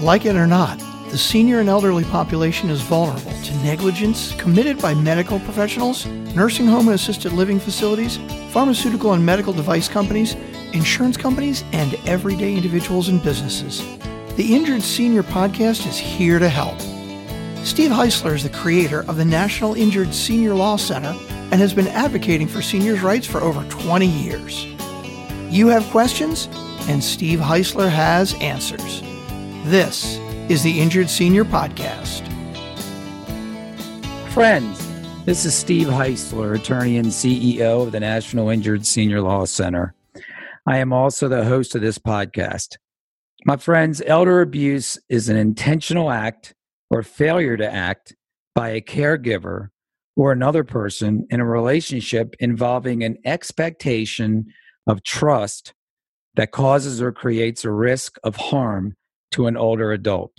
Like it or not, the senior and elderly population is vulnerable to negligence committed by medical professionals, nursing home and assisted living facilities, pharmaceutical and medical device companies, insurance companies, and everyday individuals and businesses. The Injured Senior Podcast is here to help. Steve Heisler is the creator of the National Injured Senior Law Center and has been advocating for seniors' rights for over 20 years. You have questions, and Steve Heisler has answers. This is the Injured Senior Podcast. Friends, this is Steve Heisler, attorney and CEO of the National Injured Senior Law Center. I am also the host of this podcast. My friends, elder abuse is an intentional act or failure to act by a caregiver or another person in a relationship involving an expectation of trust that causes or creates a risk of harm to an older adult.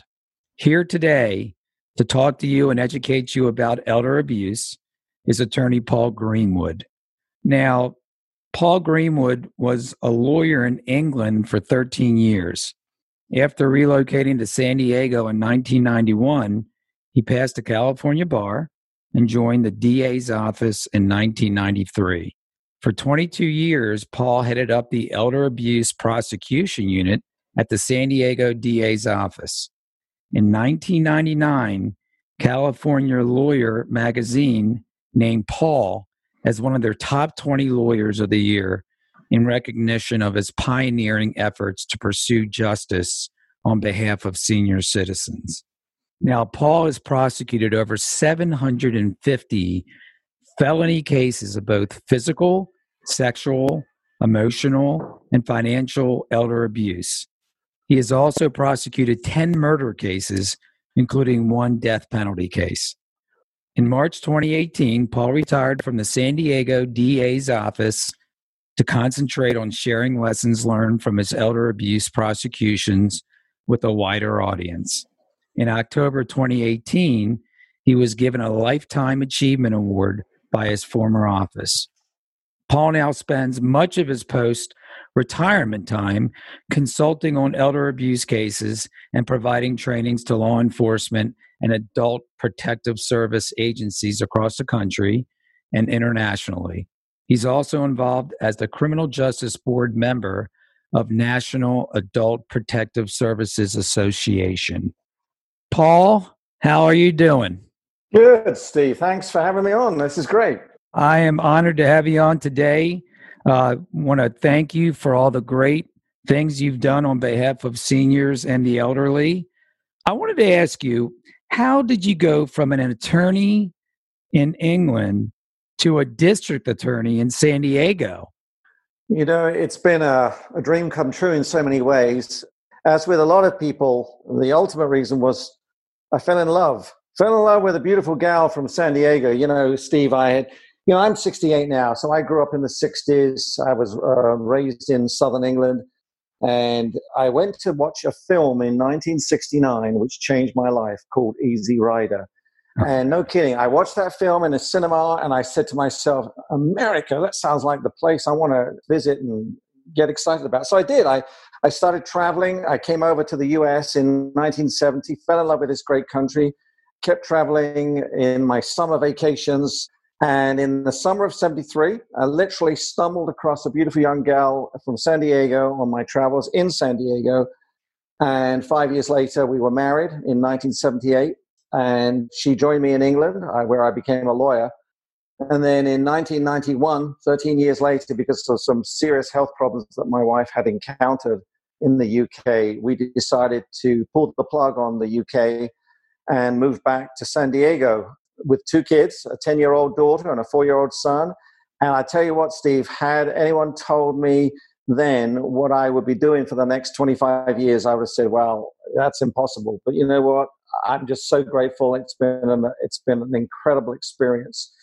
Here today to talk to you and educate you about elder abuse is attorney Paul Greenwood. Now, Paul Greenwood was a lawyer in England for 13 years. After relocating to San Diego in 1991, he passed the California bar and joined the DA's office in 1993. For 22 years, Paul headed up the Elder Abuse Prosecution Unit at the San Diego DA's office. In 1999, California Lawyer magazine named Paul as one of their top 20 lawyers of the year in recognition of his pioneering efforts to pursue justice on behalf of senior citizens. Now, Paul has prosecuted over 750 felony cases of both physical, sexual, emotional, and financial elder abuse. He has also prosecuted 10 murder cases, including one death penalty case. In March 2018, Paul retired from the San Diego DA's office to concentrate on sharing lessons learned from his elder abuse prosecutions with a wider audience. In October 2018, he was given a Lifetime Achievement Award by his former office. Paul now spends much of his post retirement time consulting on elder abuse cases and providing trainings to law enforcement and adult protective service agencies across the country and internationally. He's also involved as the Criminal Justice Board member of National Adult Protective Services Association. Paul, how are you doing? Good, Steve. Thanks for having me on. This is great. I am honored to have you on today. I uh, want to thank you for all the great things you've done on behalf of seniors and the elderly. I wanted to ask you how did you go from an attorney in England to a district attorney in San Diego? You know, it's been a, a, dream come true in so many ways. As with a lot of people, the ultimate reason was I fell in love. Fell in love with a beautiful gal from San Diego. You know, Steve, I had, you know, I'm 68 now, so I grew up in the 60s. I was uh, raised in southern England. And I went to watch a film in 1969, which changed my life, called Easy Rider. And no kidding, I watched that film in a cinema and I said to myself, America, that sounds like the place I want to visit and get excited about. So I did. I, I started traveling. I came over to the US in 1970, fell in love with this great country, kept traveling in my summer vacations. And in the summer of 73, I literally stumbled across a beautiful young gal from San Diego on my travels in San Diego. And five years later, we were married in 1978. And she joined me in England, uh, where I became a lawyer. And then in 1991, 13 years later, because of some serious health problems that my wife had encountered in the UK, we decided to pull the plug on the UK and move back to San Diego with two kids, a 10 year old daughter and a four year old son. And I tell you what, Steve, had anyone told me then what I would be doing for the next 25 years, I would have said, well, that's impossible. But you know what? I'm just so grateful. It's been an, it's been an incredible experience.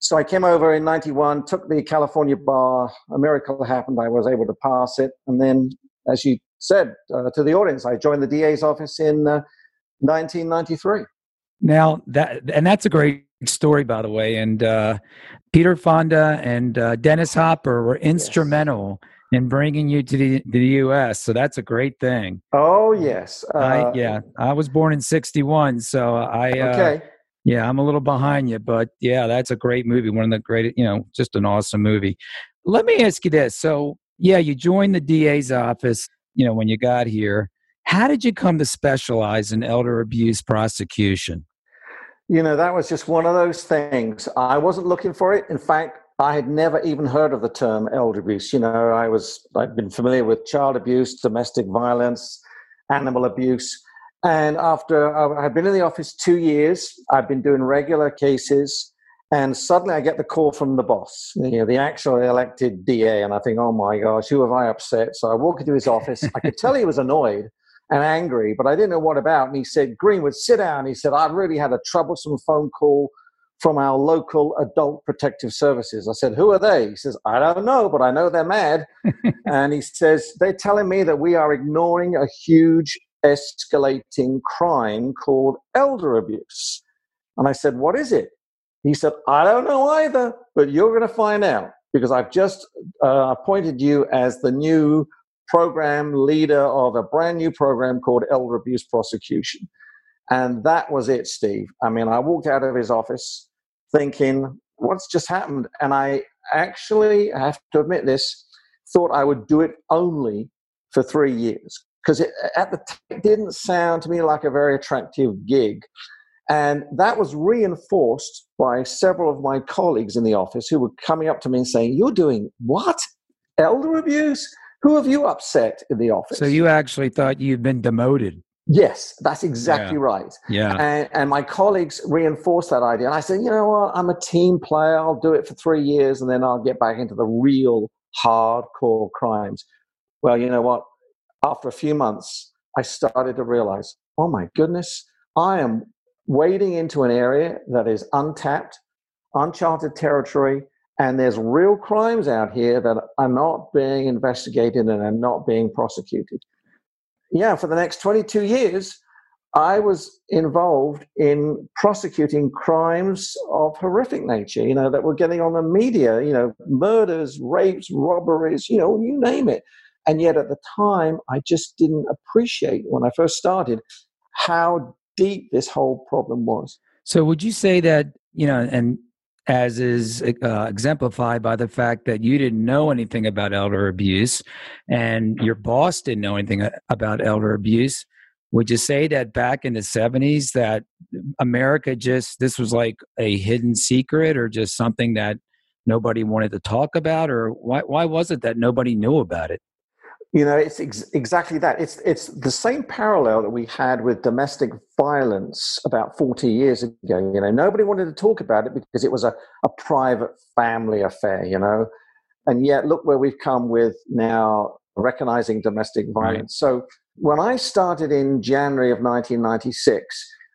So I came over in 91, took the California bar. A miracle happened. I was able to pass it. And then, as you said uh, to the audience, I joined the DA's office in uh, 1993. Now that and that's a great story, by the way. And uh, Peter Fonda and uh, Dennis Hopper were instrumental yes. and bringing you to the, the U.S. So that's a great thing. Oh yes, uh, I, yeah. I was born in '61, so I uh, okay. Yeah, I'm a little behind you, but yeah, that's a great movie. One of the great, you know, just an awesome movie. Let me ask you this. So, yeah, you joined the DA's office, you know, when you got here. How did you come to specialize in elder abuse prosecution? You know, that was just one of those things. I wasn't looking for it. In fact, I had never even heard of the term elder abuse. You know, I was I'd been familiar with child abuse, domestic violence, animal abuse, and after uh, I've been in the office two years, I've been doing regular cases, and suddenly I get the call from the boss, you know, the actual elected DA, and I think, oh my gosh, who have I upset? So I walk into his office. I could tell he was annoyed and angry, but I didn't know what about. And he said, Greenwood, sit down. He said, I've really had a troublesome phone call from our local adult protective services. I said, Who are they? He says, I don't know, but I know they're mad. and he says, They're telling me that we are ignoring a huge escalating crime called elder abuse. And I said, What is it? He said, I don't know either, but you're going to find out because I've just uh, appointed you as the new program leader of a brand new program called Elder Abuse Prosecution. And that was it, Steve. I mean, I walked out of his office thinking, What's just happened? And I actually, I have to admit this, thought I would do it only for three years because at the time it didn't sound to me like a very attractive gig. And that was reinforced by several of my colleagues in the office who were coming up to me and saying, You're doing what? Elder abuse? Who have you upset in the office? So you actually thought you'd been demoted. Yes, that's exactly yeah. right. Yeah. And, and my colleagues reinforced that idea. And I said, you know what? I'm a team player. I'll do it for three years and then I'll get back into the real hardcore crimes. Well, you know what? after a few months, I started to realize, oh my goodness, I am wading into an area that is untapped, uncharted territory, and there's real crimes out here that are not being investigated and are not being prosecuted. Yeah, for the next 22 years, I was involved in prosecuting crimes of horrific nature, you know, that were getting on the media, you know, murders, rapes, robberies, you know, you name it. And yet at the time, I just didn't appreciate when I first started how deep this whole problem was. So, would you say that, you know, and as is uh, exemplified by the fact that you didn't know anything about elder abuse and your boss didn't know anything uh, about elder abuse. Would you say that back in the 70s that america just this was like a hidden secret or just something that nobody wanted to talk about? Or why, why was it that nobody knew about it you know, it's ex- exactly that. It's it's the same parallel that we had with domestic violence about 40 years ago. You know, nobody wanted to talk about it because it was a, a private family affair, you know. And yet look where we've come with now recognizing domestic violence. Right. So when I started in January of 1996,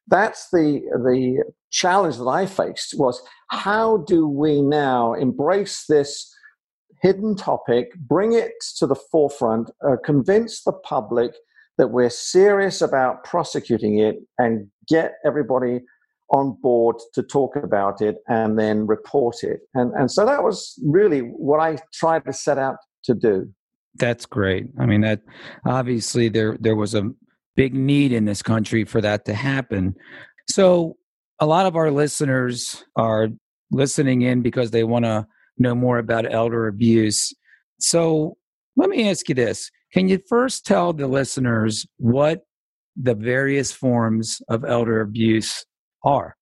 that's the the challenge that I faced was how do we now embrace this hidden topic, bring it to the forefront, uh, convince the public that we're serious about prosecuting it, and get everybody on board to talk about it and then report it. And, and so that was really what I tried to set out to do. That's great. I mean, that obviously there there was a big need in this country for that to happen. So a lot of our listeners are listening in because they want to know more about elder abuse. So let me ask you this. Can you first tell the listeners what the various forms of elder abuse are?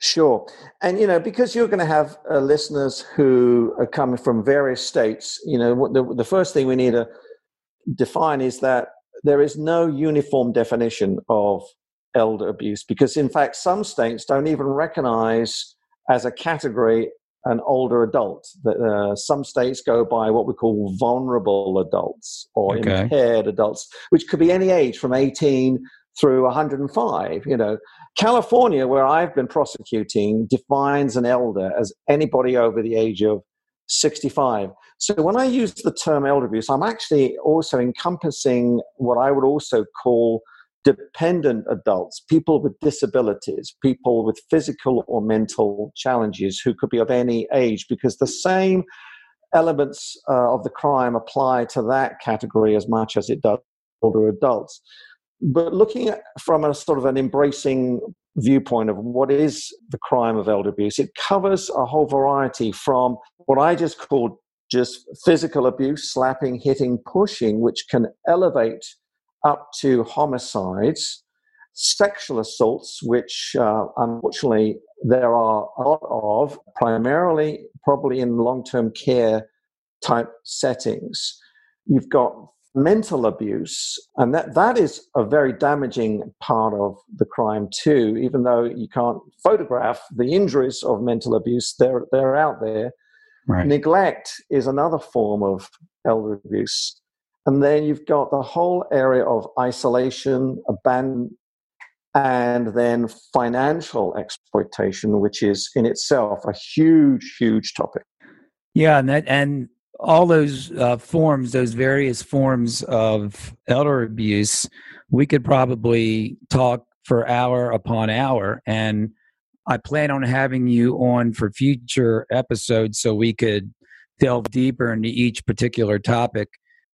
Sure. And, you know, because you're going to have uh, listeners who are coming from various states, you know, the, the first thing we need to define is that there is no uniform definition of elder abuse because, in fact, some states don't even recognize as a category an older adult. Uh, some states go by what we call vulnerable adults or okay. impaired adults, which could be any age from 18 through 105. You know, California, where I've been prosecuting, defines an elder as anybody over the age of 65. So when I use the term elder abuse, I'm actually also encompassing what I would also call dependent adults, people with disabilities, people with physical or mental challenges who could be of any age, because the same elements uh, of the crime apply to that category as much as it does older adults. But looking at from a sort of an embracing viewpoint of what is the crime of elder abuse, it covers a whole variety from what I just called just physical abuse, slapping, hitting, pushing, which can elevate up to homicides, sexual assaults, which uh, unfortunately there are a lot of, primarily probably in long term care type settings. You've got mental abuse, and that, that is a very damaging part of the crime too, even though you can't photograph the injuries of mental abuse, they're, they're out there. Right. Neglect is another form of elder abuse. And then you've got the whole area of isolation, abandonment, and then financial exploitation, which is in itself a huge, huge topic. Yeah, and that and all those uh, forms, those various forms of elder abuse, we could probably talk for hour upon hour. And I plan on having you on for future episodes so we could delve deeper into each particular topic.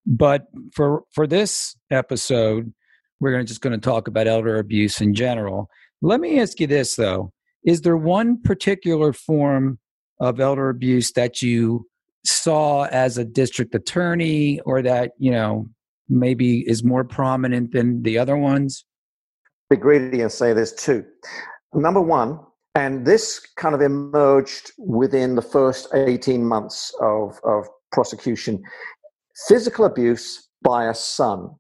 But for for this episode, we're gonna, just going to talk about elder abuse in general. Let me ask you this though: Is there one particular form of elder abuse that you saw as a district attorney or that you know maybe is more prominent than the other ones? Be greedy and say there's two. Number one and this kind of emerged within the first 18 months of, of prosecution physical abuse by a son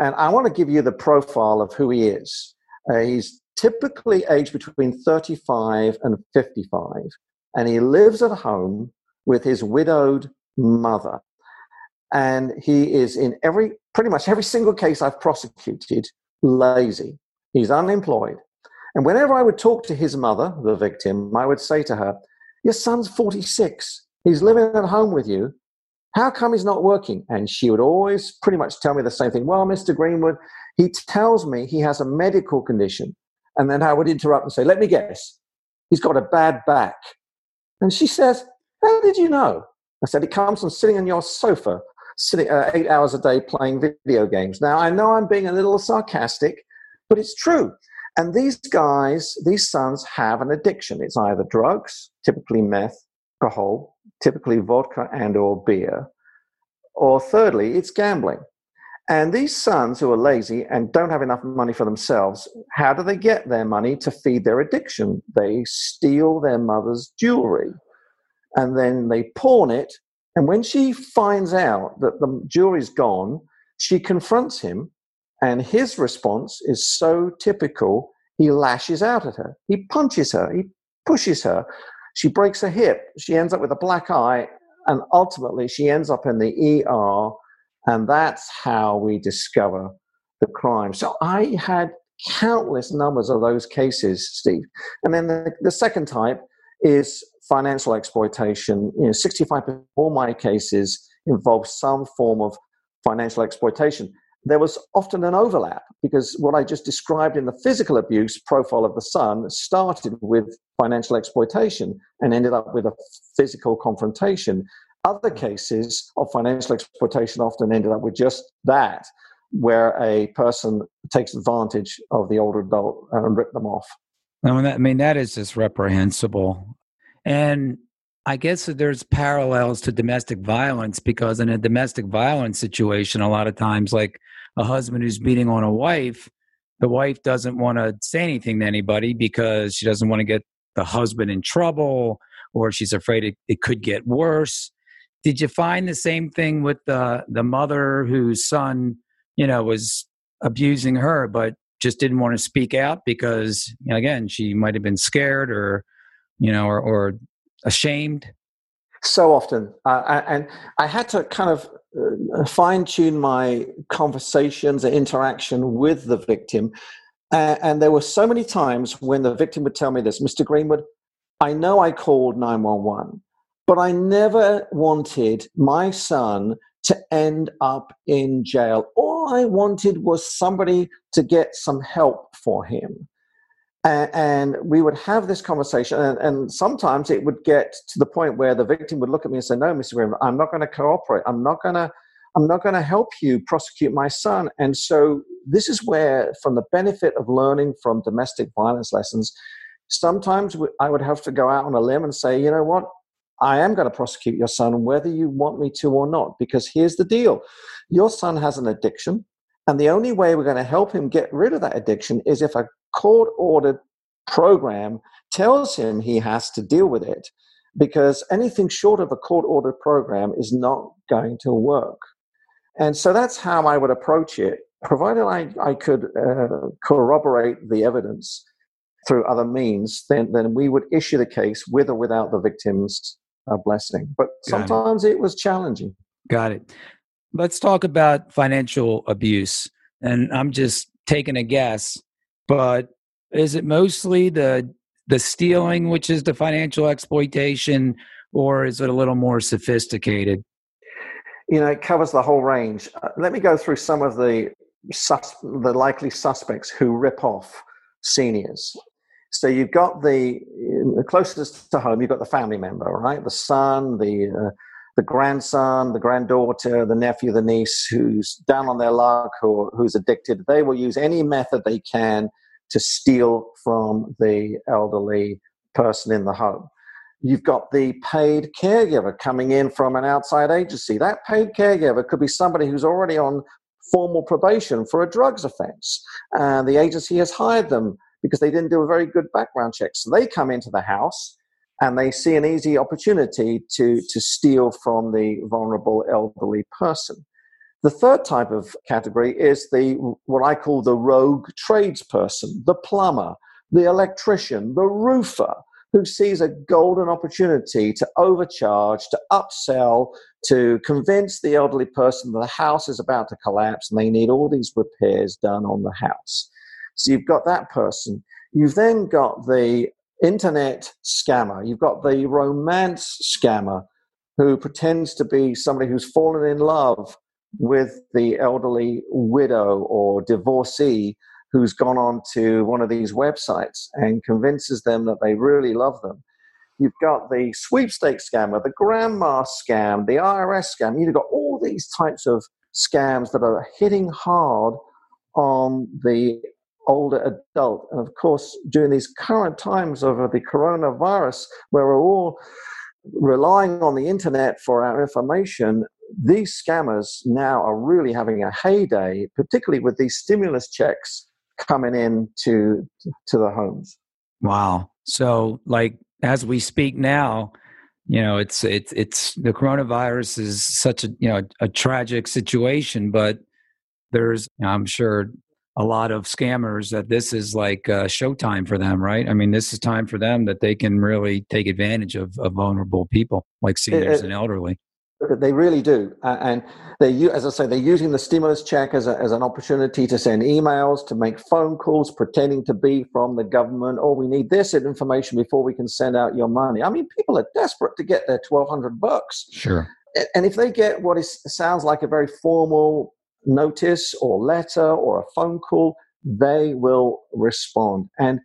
and i want to give you the profile of who he is uh, he's typically aged between 35 and 55 and he lives at home with his widowed mother. And he is in every, pretty much every single case I've prosecuted, lazy. He's unemployed. And whenever I would talk to his mother, the victim, I would say to her, Your son's 46. He's living at home with you. How come he's not working? And she would always pretty much tell me the same thing. Well, Mr. Greenwood, he tells me he has a medical condition. And then I would interrupt and say, Let me guess. He's got a bad back. And she says, how did you know? I said, It comes from sitting on your sofa, sitting uh, eight hours a day playing video games. Now, I know I'm being a little sarcastic, but it's true. And these guys, these sons have an addiction. It's either drugs, typically meth, alcohol, typically vodka and or beer, or thirdly, it's gambling. And these sons who are lazy and don't have enough money for themselves, how do they get their money to feed their addiction? They steal their mother's jewelry and then they pawn it. And when she finds out that the jewelry's gone, she confronts him, and his response is so typical. He lashes out at her. He punches her. He pushes her. She breaks her hip. She ends up with a black eye, and ultimately she ends up in the ER. And that's how we discover the crime. So I had countless numbers of those cases, Steve. And then the, the second type is financial exploitation. You know, 65% of all my cases involve some form of financial exploitation. There was often an overlap because what I just described in the physical abuse profile of the son started with financial exploitation and ended up with a physical confrontation. Other cases of financial exploitation often ended up with just that, where a person takes advantage of the older adult and rip them off. I mean, that, is just reprehensible. And I guess there's parallels to domestic violence because in a domestic violence situation, a lot of times, like a husband who's beating on a wife, the wife doesn't want to say anything to anybody because she doesn't want to get the husband in trouble or she's afraid it, it could get worse. Did you find the same thing with the the mother whose son, you know, was abusing her, but just didn't want to speak out because again she might have been scared or you know, or, or ashamed? So often. Uh, and I had to kind of fine tune my conversations and interaction with the victim. Uh, and there were so many times when the victim would tell me this Mr. Greenwood, I know I called 911, but I never wanted my son to end up in jail. All I wanted was somebody to get some help for him. And, we would have this conversation, and, and, sometimes it would get to the point where the victim would look at me and say, "No, Mr. Graham, I'm not going to cooperate. I'm not going to." I'm not going to help you prosecute my son. And so, this is where, from the benefit of learning from domestic violence lessons, sometimes I would have to go out on a limb and say, you know what? I am going to prosecute your son whether you want me to or not. Because here's the deal your son has an addiction. And the only way we're going to help him get rid of that addiction is if a court ordered program tells him he has to deal with it. Because anything short of a court ordered program is not going to work. And so that's how I would approach it, provided I, I could uh, corroborate the evidence through other means, then, then we would issue the case with or without the victim's uh, blessing. But sometimes it. it was challenging. Got it. Let's talk about financial abuse. And I'm just taking a guess, but is it mostly the the stealing, which is the financial exploitation, or is it a little more sophisticated? You know, it covers the whole range. Uh, let me go through some of the sus- the likely suspects who rip off seniors. So you've got the, closest to home, you've got the family member, right? The son, the uh, the grandson, the granddaughter, the nephew, the niece who's down on their luck who's addicted. They will use any method they can to steal from the elderly person in the home. You've got the paid caregiver coming in from an outside agency. That paid caregiver could be somebody who's already on formal probation for a drugs offense. And the agency has hired them because they didn't do a very good background check. So they come into the house and they see an easy opportunity to, to steal from the vulnerable elderly person. The third type of category is the what I call the rogue tradesperson, the plumber, the electrician, the roofer, who sees a golden opportunity to overcharge, to upsell, to convince the elderly person that the house is about to collapse and they need all these repairs done on the house. So you've got that person. You've then got the internet scammer. You've got the romance scammer who pretends to be somebody who's fallen in love with the elderly widow or divorcee who's gone on to one of these websites and convinces them that they really love them. You've got the sweepstakes scammer, the grandma scam, the IRS scam. You've got all these types of scams that are hitting hard on the older adult. And of course, during these current times of the coronavirus, where we're all relying on the internet for our information, these scammers now are really having a heyday, particularly with these stimulus checks coming in to, to the homes. Wow. So, like, as we speak now, you know it's it's it's the coronavirus is such a you know a, tragic situation but there's i'm sure a lot of scammers that this is like uh, showtime for them, right? I mean, this is time for them that they can really take advantage of, of vulnerable people like seniors it, and elderly. They really do, uh, and they, as I say, they're using the stimulus check as, a, as an opportunity to send emails, to make phone calls, pretending to be from the government. Oh, we need this information before we can send out your money. I mean, people are desperate to get their twelve hundred bucks. Sure. And if they get what is, sounds like a very formal notice or letter or a phone call, they will respond. And,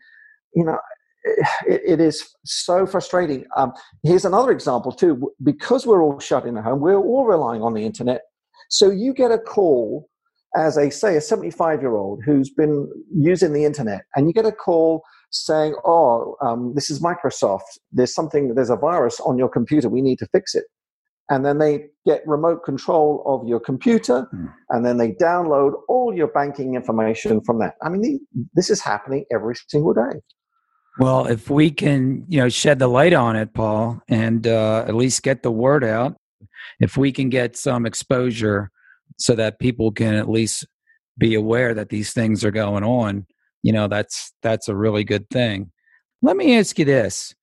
you know, it, it is so frustrating. Um, here's another example, too. Because we're all shut in the home, we're all relying on the internet. So you get a call as a, say, a 75 year old who's been using the internet, and you get a call saying, Oh, um, this is Microsoft. There's something, there's a virus on your computer. We need to fix it and then they get remote control of your computer mm. and then they download all your banking information from that. I mean this is happening every single day. Well if we can you know shed the light on it paul and uh, at least get the word out if we can get some exposure so that people can at least be aware that these things are going on you know that's that's a really good thing. Let me ask you this.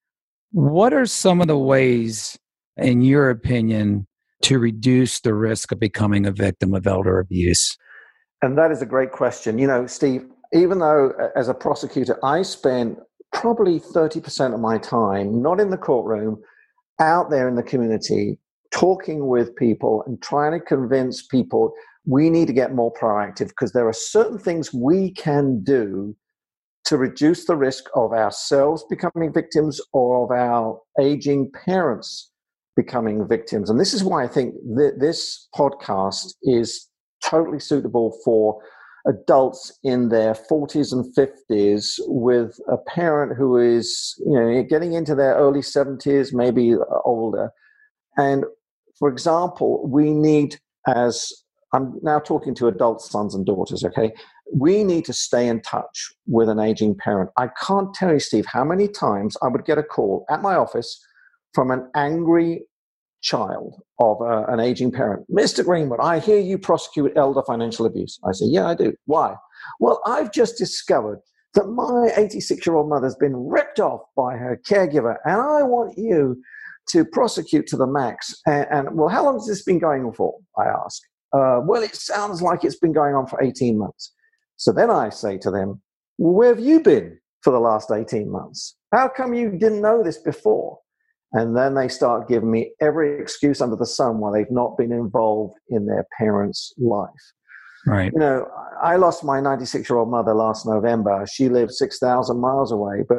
What are some of the ways in your opinion, to reduce the risk of becoming a victim of elder abuse? And that is a great question. You know, Steve, even though uh, as a prosecutor, I spend probably 30% of my time not in the courtroom, out there in the community, talking with people and trying to convince people we need to get more proactive because there are certain things we can do to reduce the risk of ourselves becoming victims or of our aging parents becoming victims. And this is why I think that this podcast is totally suitable for adults in their 40s and 50s with a parent who is, you know, getting into their early 70s, maybe older. And for example, we need as I'm now talking to adult sons and daughters, okay? We need to stay in touch with an aging parent. I can't tell you, Steve, how many times I would get a call at my office from an angry child of uh, an aging parent. Mr. Greenwood, I hear you prosecute elder financial abuse. I say, Yeah, I do. Why? Well, I've just discovered that my 86 year old mother's been ripped off by her caregiver, and I want you to prosecute to the max. And, and well, how long has this been going on for? I ask. Uh, well, it sounds like it's been going on for 18 months. So then I say to them, Where have you been for the last 18 months? How come you didn't know this before? And then they start giving me every excuse under the sun why they've not been involved in their parents' life. Right. You know, I lost my 96 year old mother last November. She lived 6,000 miles away. But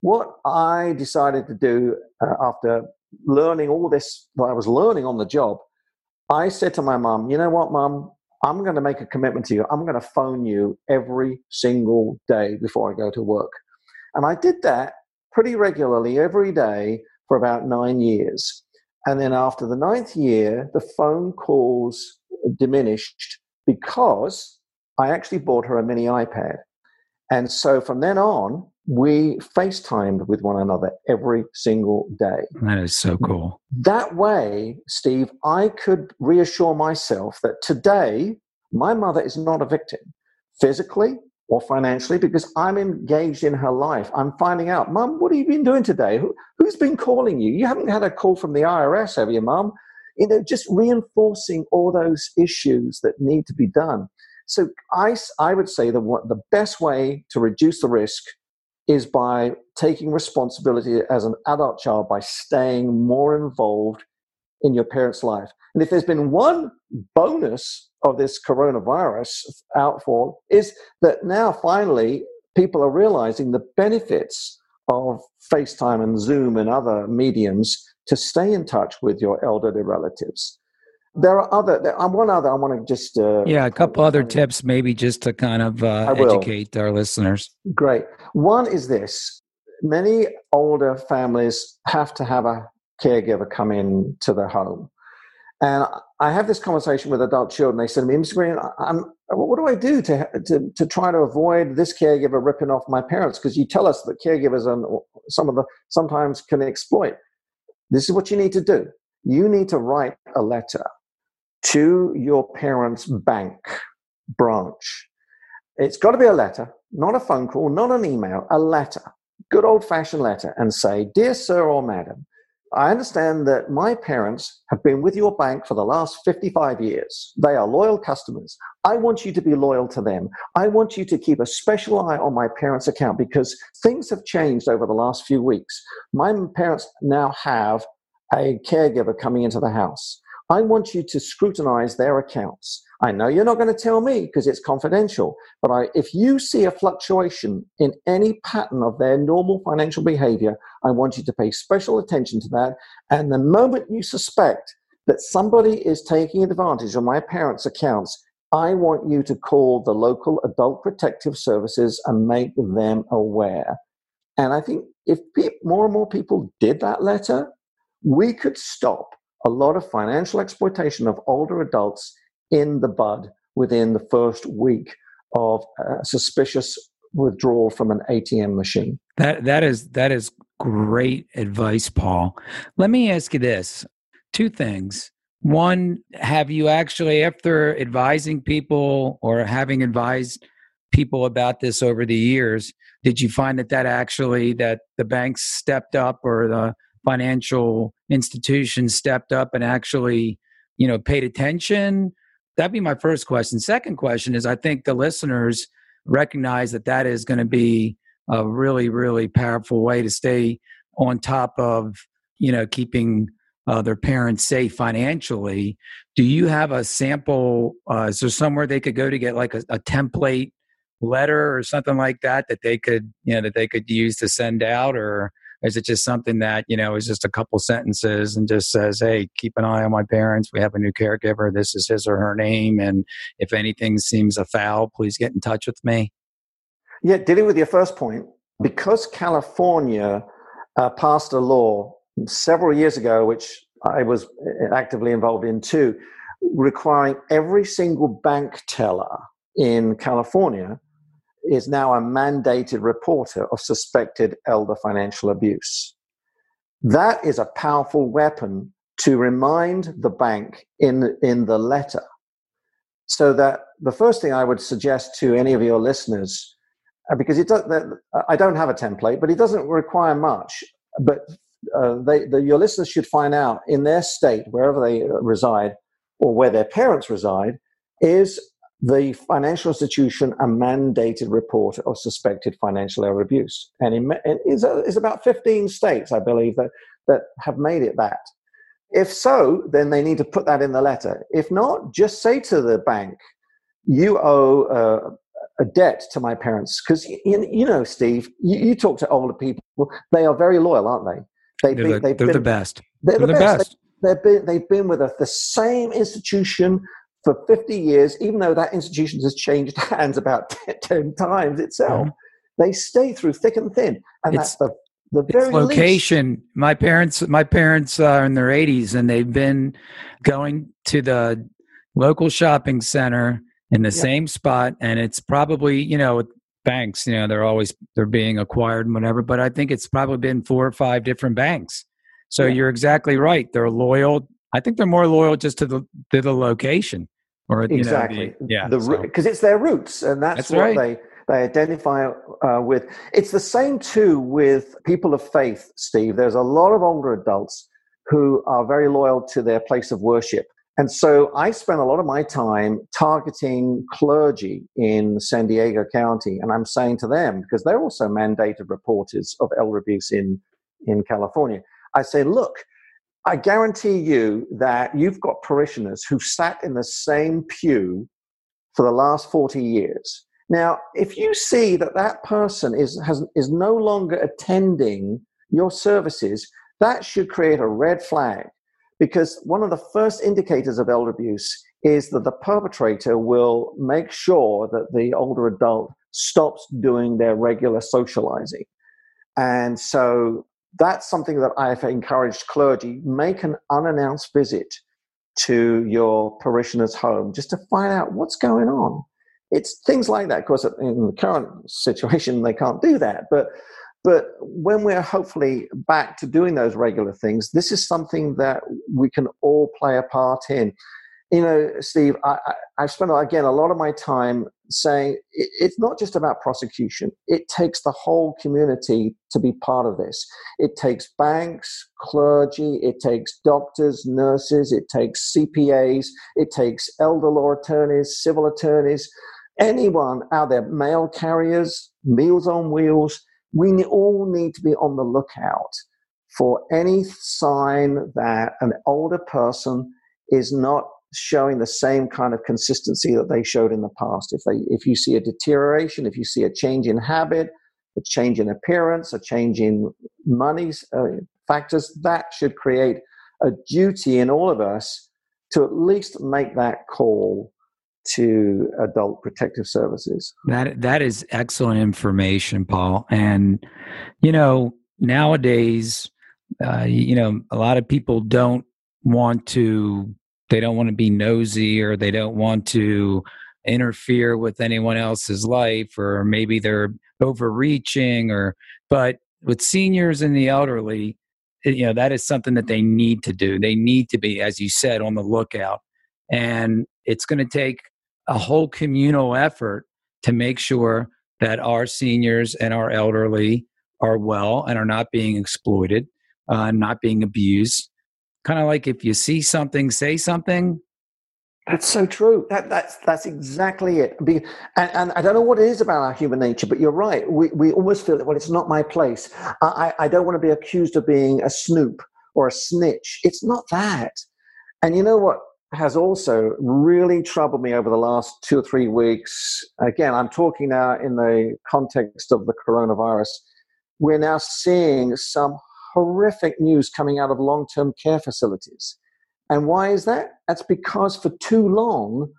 what I decided to do uh, after learning all this that I was learning on the job, I said to my mom, you know what, mom, I'm going to make a commitment to you. I'm going to phone you every single day before I go to work. And I did that pretty regularly every day for about nine years. And then after the ninth year, the phone calls diminished because I actually bought her a mini iPad. And so from then on, we FaceTimed with one another every single day. That is so cool. That way, Steve, I could reassure myself that today my mother is not a victim physically or financially because I'm engaged in her life. I'm finding out, Mum, what have you been doing today? Who, has been calling you? You haven't had a call from the IRS, have you, Mum? You know, just reinforcing all those issues that need to be done. So I, I would say that what, the best way to reduce the risk is by taking responsibility as an adult child by staying more involved in your parents' life. And if there's been one bonus of this coronavirus outfall, is that now finally people are realizing the benefits of FaceTime and Zoom and other mediums to stay in touch with your elderly relatives. There are other. There, um, one other. I want to just. Uh, yeah, a couple other tips, maybe just to kind of uh, educate our listeners. Great. One is this: many older families have to have a caregiver come in to the home, and I have this conversation with adult children. They to me, "Mr. Green, I'm, what do I do to, to to try to avoid this caregiver ripping off my parents? Because you tell us that caregivers and some of the sometimes can exploit. This is what you need to do. You need to write a letter to your parents' bank branch. It's got to be a letter, not a phone call, not an email, a letter, good old fashioned letter, and say, Dear Sir or Madam, I understand that my parents have been with your bank for the last 55 years. They are loyal customers. I want you to be loyal to them. I want you to keep a special eye on my parents' account because things have changed over the last few weeks. My parents now have a caregiver coming into the house. I want you to scrutinize their accounts. I know you're not going to tell me because it's confidential, but I, if you see a fluctuation in any pattern of their normal financial behavior, I want you to pay special attention to that. And the moment you suspect that somebody is taking advantage of my parents' accounts, I want you to call the local adult protective services and make them aware. And I think if pe- more and more people did that letter, we could stop a lot of financial exploitation of older adults in the bud within the first week of suspicious withdrawal from an ATM machine. That that is that is great advice, Paul. Let me ask you this: two things. One, have you actually, after advising people or having advised people about this over the years, did you find that that actually that the banks stepped up or the financial institutions stepped up and actually, you know, paid attention? That'd be my first question. Second question is I think the listeners recognize that that is going to be a really, really powerful way to stay on top of, you know, keeping uh, their parents safe financially. Do you have a sample? Uh, is there somewhere they could go to get like a, a template letter or something like that that they could you know that they could use to send out or is it just something that you know is just a couple sentences and just says hey keep an eye on my parents. We have a new caregiver. This is his or her name. And if anything seems afoul please get in touch with me yeah dealing with your first point because california uh, passed a law several years ago which i was actively involved in too requiring every single bank teller in california is now a mandated reporter of suspected elder financial abuse. That is a powerful weapon to remind the bank in, in the letter. So that the first thing I would suggest to any of your listeners, uh, because it does, I don't have a template, but it doesn't require much. But uh, they, the, your listeners should find out in their state, wherever they reside, or where their parents reside, is the financial institution a mandated report of suspected financial elder abuse. And in, it's, it's about 15 states, I believe, that, that have made it that. If so, then they need to put that in the letter. If not, just say to the bank, you owe uh, a debt to my parents. Because, you, you, know, Steve, you, you, talk to older people, they are very loyal, aren't they? They've they're, been, the, they're been, the, best. They're, they're the, best. best. They, have been, they've been with us, the same institution for 50 years, even though that institution has changed hands about 10 times itself, mm-hmm. they stay through thick and thin. And it's, that's the, the very location. Least. My parents, my parents are in their 80s and they've been going to the local shopping center in the yeah. same spot. And it's probably, you know, banks, you know, they're always, they're being acquired and whatever, but I think it's probably been four or five different banks. So yeah. you're exactly right. They're loyal. I think they're more loyal just to the to the location or exactly know, the, yeah because so. it's their roots and that's, that's what right. they they identify uh, with it's the same too with people of faith steve there's a lot of older adults who are very loyal to their place of worship and so i spend a lot of my time targeting clergy in san diego county and i'm saying to them because they're also mandated reporters of elder abuse in in california i say look I guarantee you that you've got parishioners who've sat in the same pew for the last 40 years. Now, if you see that that person is, has, is no longer attending your services, that should create a red flag because one of the first indicators of elder abuse is that the perpetrator will make sure that the older adult stops doing their regular socializing. And so that's something that I've encouraged clergy make an unannounced visit to your parishioner's home just to find out what's going on. It's things like that. Of course, in the current situation, they can't do that. But but when we're hopefully back to doing those regular things, this is something that we can all play a part in you know, Steve, I, have spent again a lot of my time saying it, it's not just about prosecution. It takes the whole community to be part of this. It takes banks, clergy, it takes doctors, nurses, it takes CPAs, it takes elder law attorneys, civil attorneys, anyone out there, mail carriers, Meals on Wheels. We all need to be on the lookout for any sign that an older person is not showing the same kind of consistency that they showed in the past. If they, if you see a deterioration, if you see a change in habit, a change in appearance, a change in money uh, factors, that should create a duty in all of us to at least make that call to adult protective services. That that is excellent information, Paul. And you know, nowadays, uh, you know, a lot of people don't want to they don't want to be nosy or they don't want to interfere with anyone else's life or maybe they're overreaching or but with seniors and the elderly you know that is something that they need to do. They need to be as you said on the lookout. And it's going to take a whole communal effort to make sure that our seniors and our elderly are well and are not being exploited uh, not being abused kind of like if you see something, say something. That's so true. That, that's that's exactly it. and, and, I don't know what it is about our human nature, but you're right. We we almost feel that well, it's not my place. I, I don't want to be accused of being a snoop or a snitch. It's not that. And you know what? has also really troubled me over the last two or three weeks. Again, I'm talking now in the context of the coronavirus. We're now seeing some horrific news coming out of long term care facilities. And why is that? That's because for too long,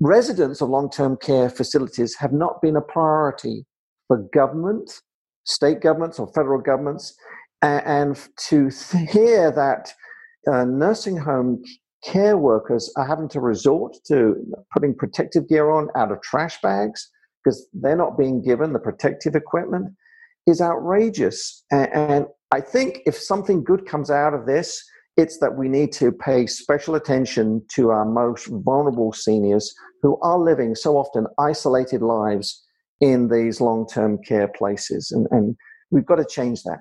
residents of long term care facilities have not been a priority for government, state governments, or federal governments. And, to hear that uh, nursing home care workers are having to resort to putting protective gear on out of trash bags because they're not being given the protective equipment is outrageous. And, and I think if something good comes out of this, it's that we need to pay special attention to our most vulnerable seniors who are living so often isolated lives in these long term care places. And, and we've got to change that.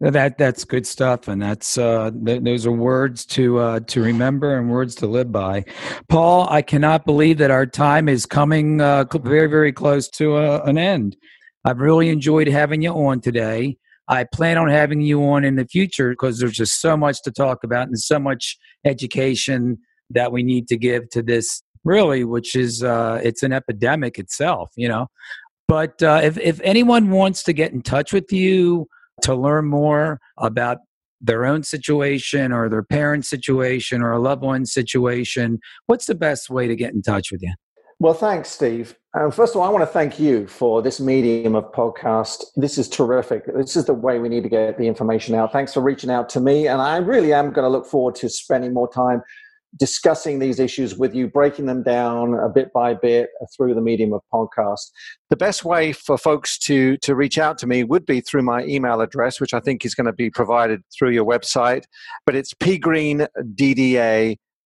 That that's good stuff, and that's uh, th- those are words to uh, to remember and words to live by. Paul, I cannot believe that our time is coming uh, very very close to uh, an end. I've really enjoyed having you on today. I plan on having you on in the future because there's just so much to talk about and so much education that we need to give to this really, which is uh, it's an epidemic itself, you know. But uh, if if anyone wants to get in touch with you to learn more about their own situation or their parents situation or a loved one's situation, what's the best way to get in touch with you? Well, thanks, Steve. Um, first of all, I want to thank you for this medium of podcast. This is terrific. This is the way we need to get the information out. Thanks for reaching out to me. And I really am going to look forward to spending more time discussing these issues with you, breaking them down a bit by bit through the medium of podcast. The best way for folks to, to reach out to me would be through my email address, which I think is going to be provided through your website. But it's pgreendda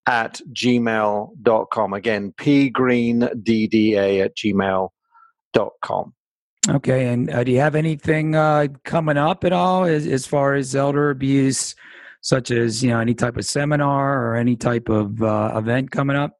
at gmail.com. Again, pgreendda at gmail.com. Okay. And uh, do you have anything uh, coming up at all as, as far as elder abuse? such as you know any type of seminar or any type of uh, event coming up?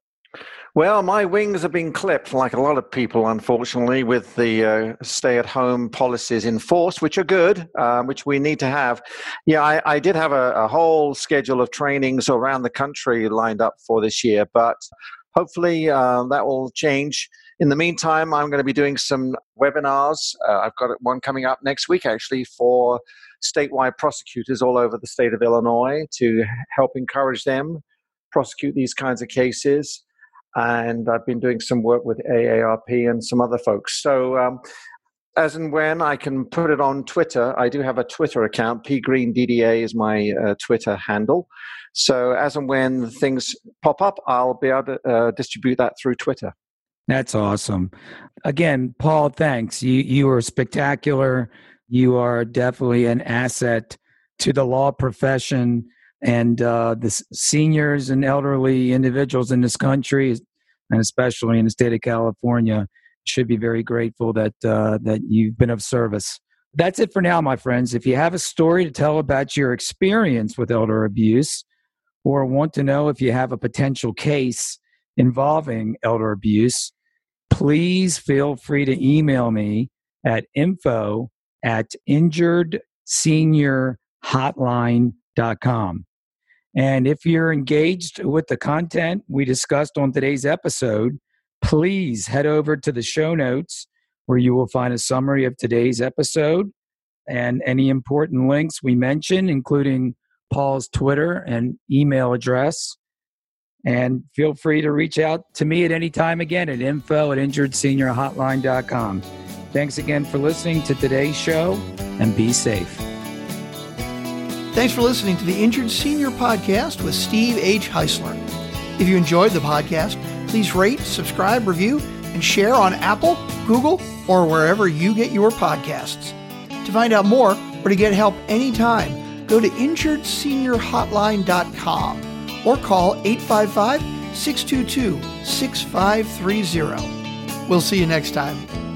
Well, my wings have been clipped, like a lot of people, unfortunately, with the uh, stay-at-home policies in force, which are good, uh, which we need to have. Yeah, I, I did have a, a, whole schedule of trainings around the country lined up for this year, but hopefully uh, that will change. In the meantime, I'm going to be doing some webinars. Uh, I've got one coming up next week, actually, for statewide prosecutors all over the state of Illinois to help encourage them prosecute these kinds of cases. And I've been doing some work with AARP and some other folks. So, um, as and when I can put it on Twitter, I do have a Twitter account. pgreendda is my uh, Twitter handle. So, as and when things pop up, I'll be able to uh, distribute that through Twitter. That's awesome. Again, Paul, thanks. You you are spectacular you are definitely an asset to the law profession and uh, the seniors and elderly individuals in this country, and especially in the state of California, should be very grateful that uh, that you've been of service. That's it for now, my friends. If you have a story to tell about your experience with elder abuse, or want to know if you have a potential case involving elder abuse, please feel free to email me at info at injuredseniorhotline.com. And if you're engaged with the content we discussed on today's episode, please head over to the show notes where you will find a summary of today's episode and any important links we mentioned, including Paul's Twitter and email address. And feel free to reach out to me at any time again at info at injuredseniorhotline.com. Thanks again for listening to today's show and be safe. Thanks for listening to the Injured Senior Podcast with Steve H. Heisler. If you enjoyed the podcast, please rate, subscribe, review, and share on Apple, Google, or wherever you get your podcasts. To find out more or to get help anytime, go to injuredseniorhotline.com or call 855 622 6530. We'll see you next time.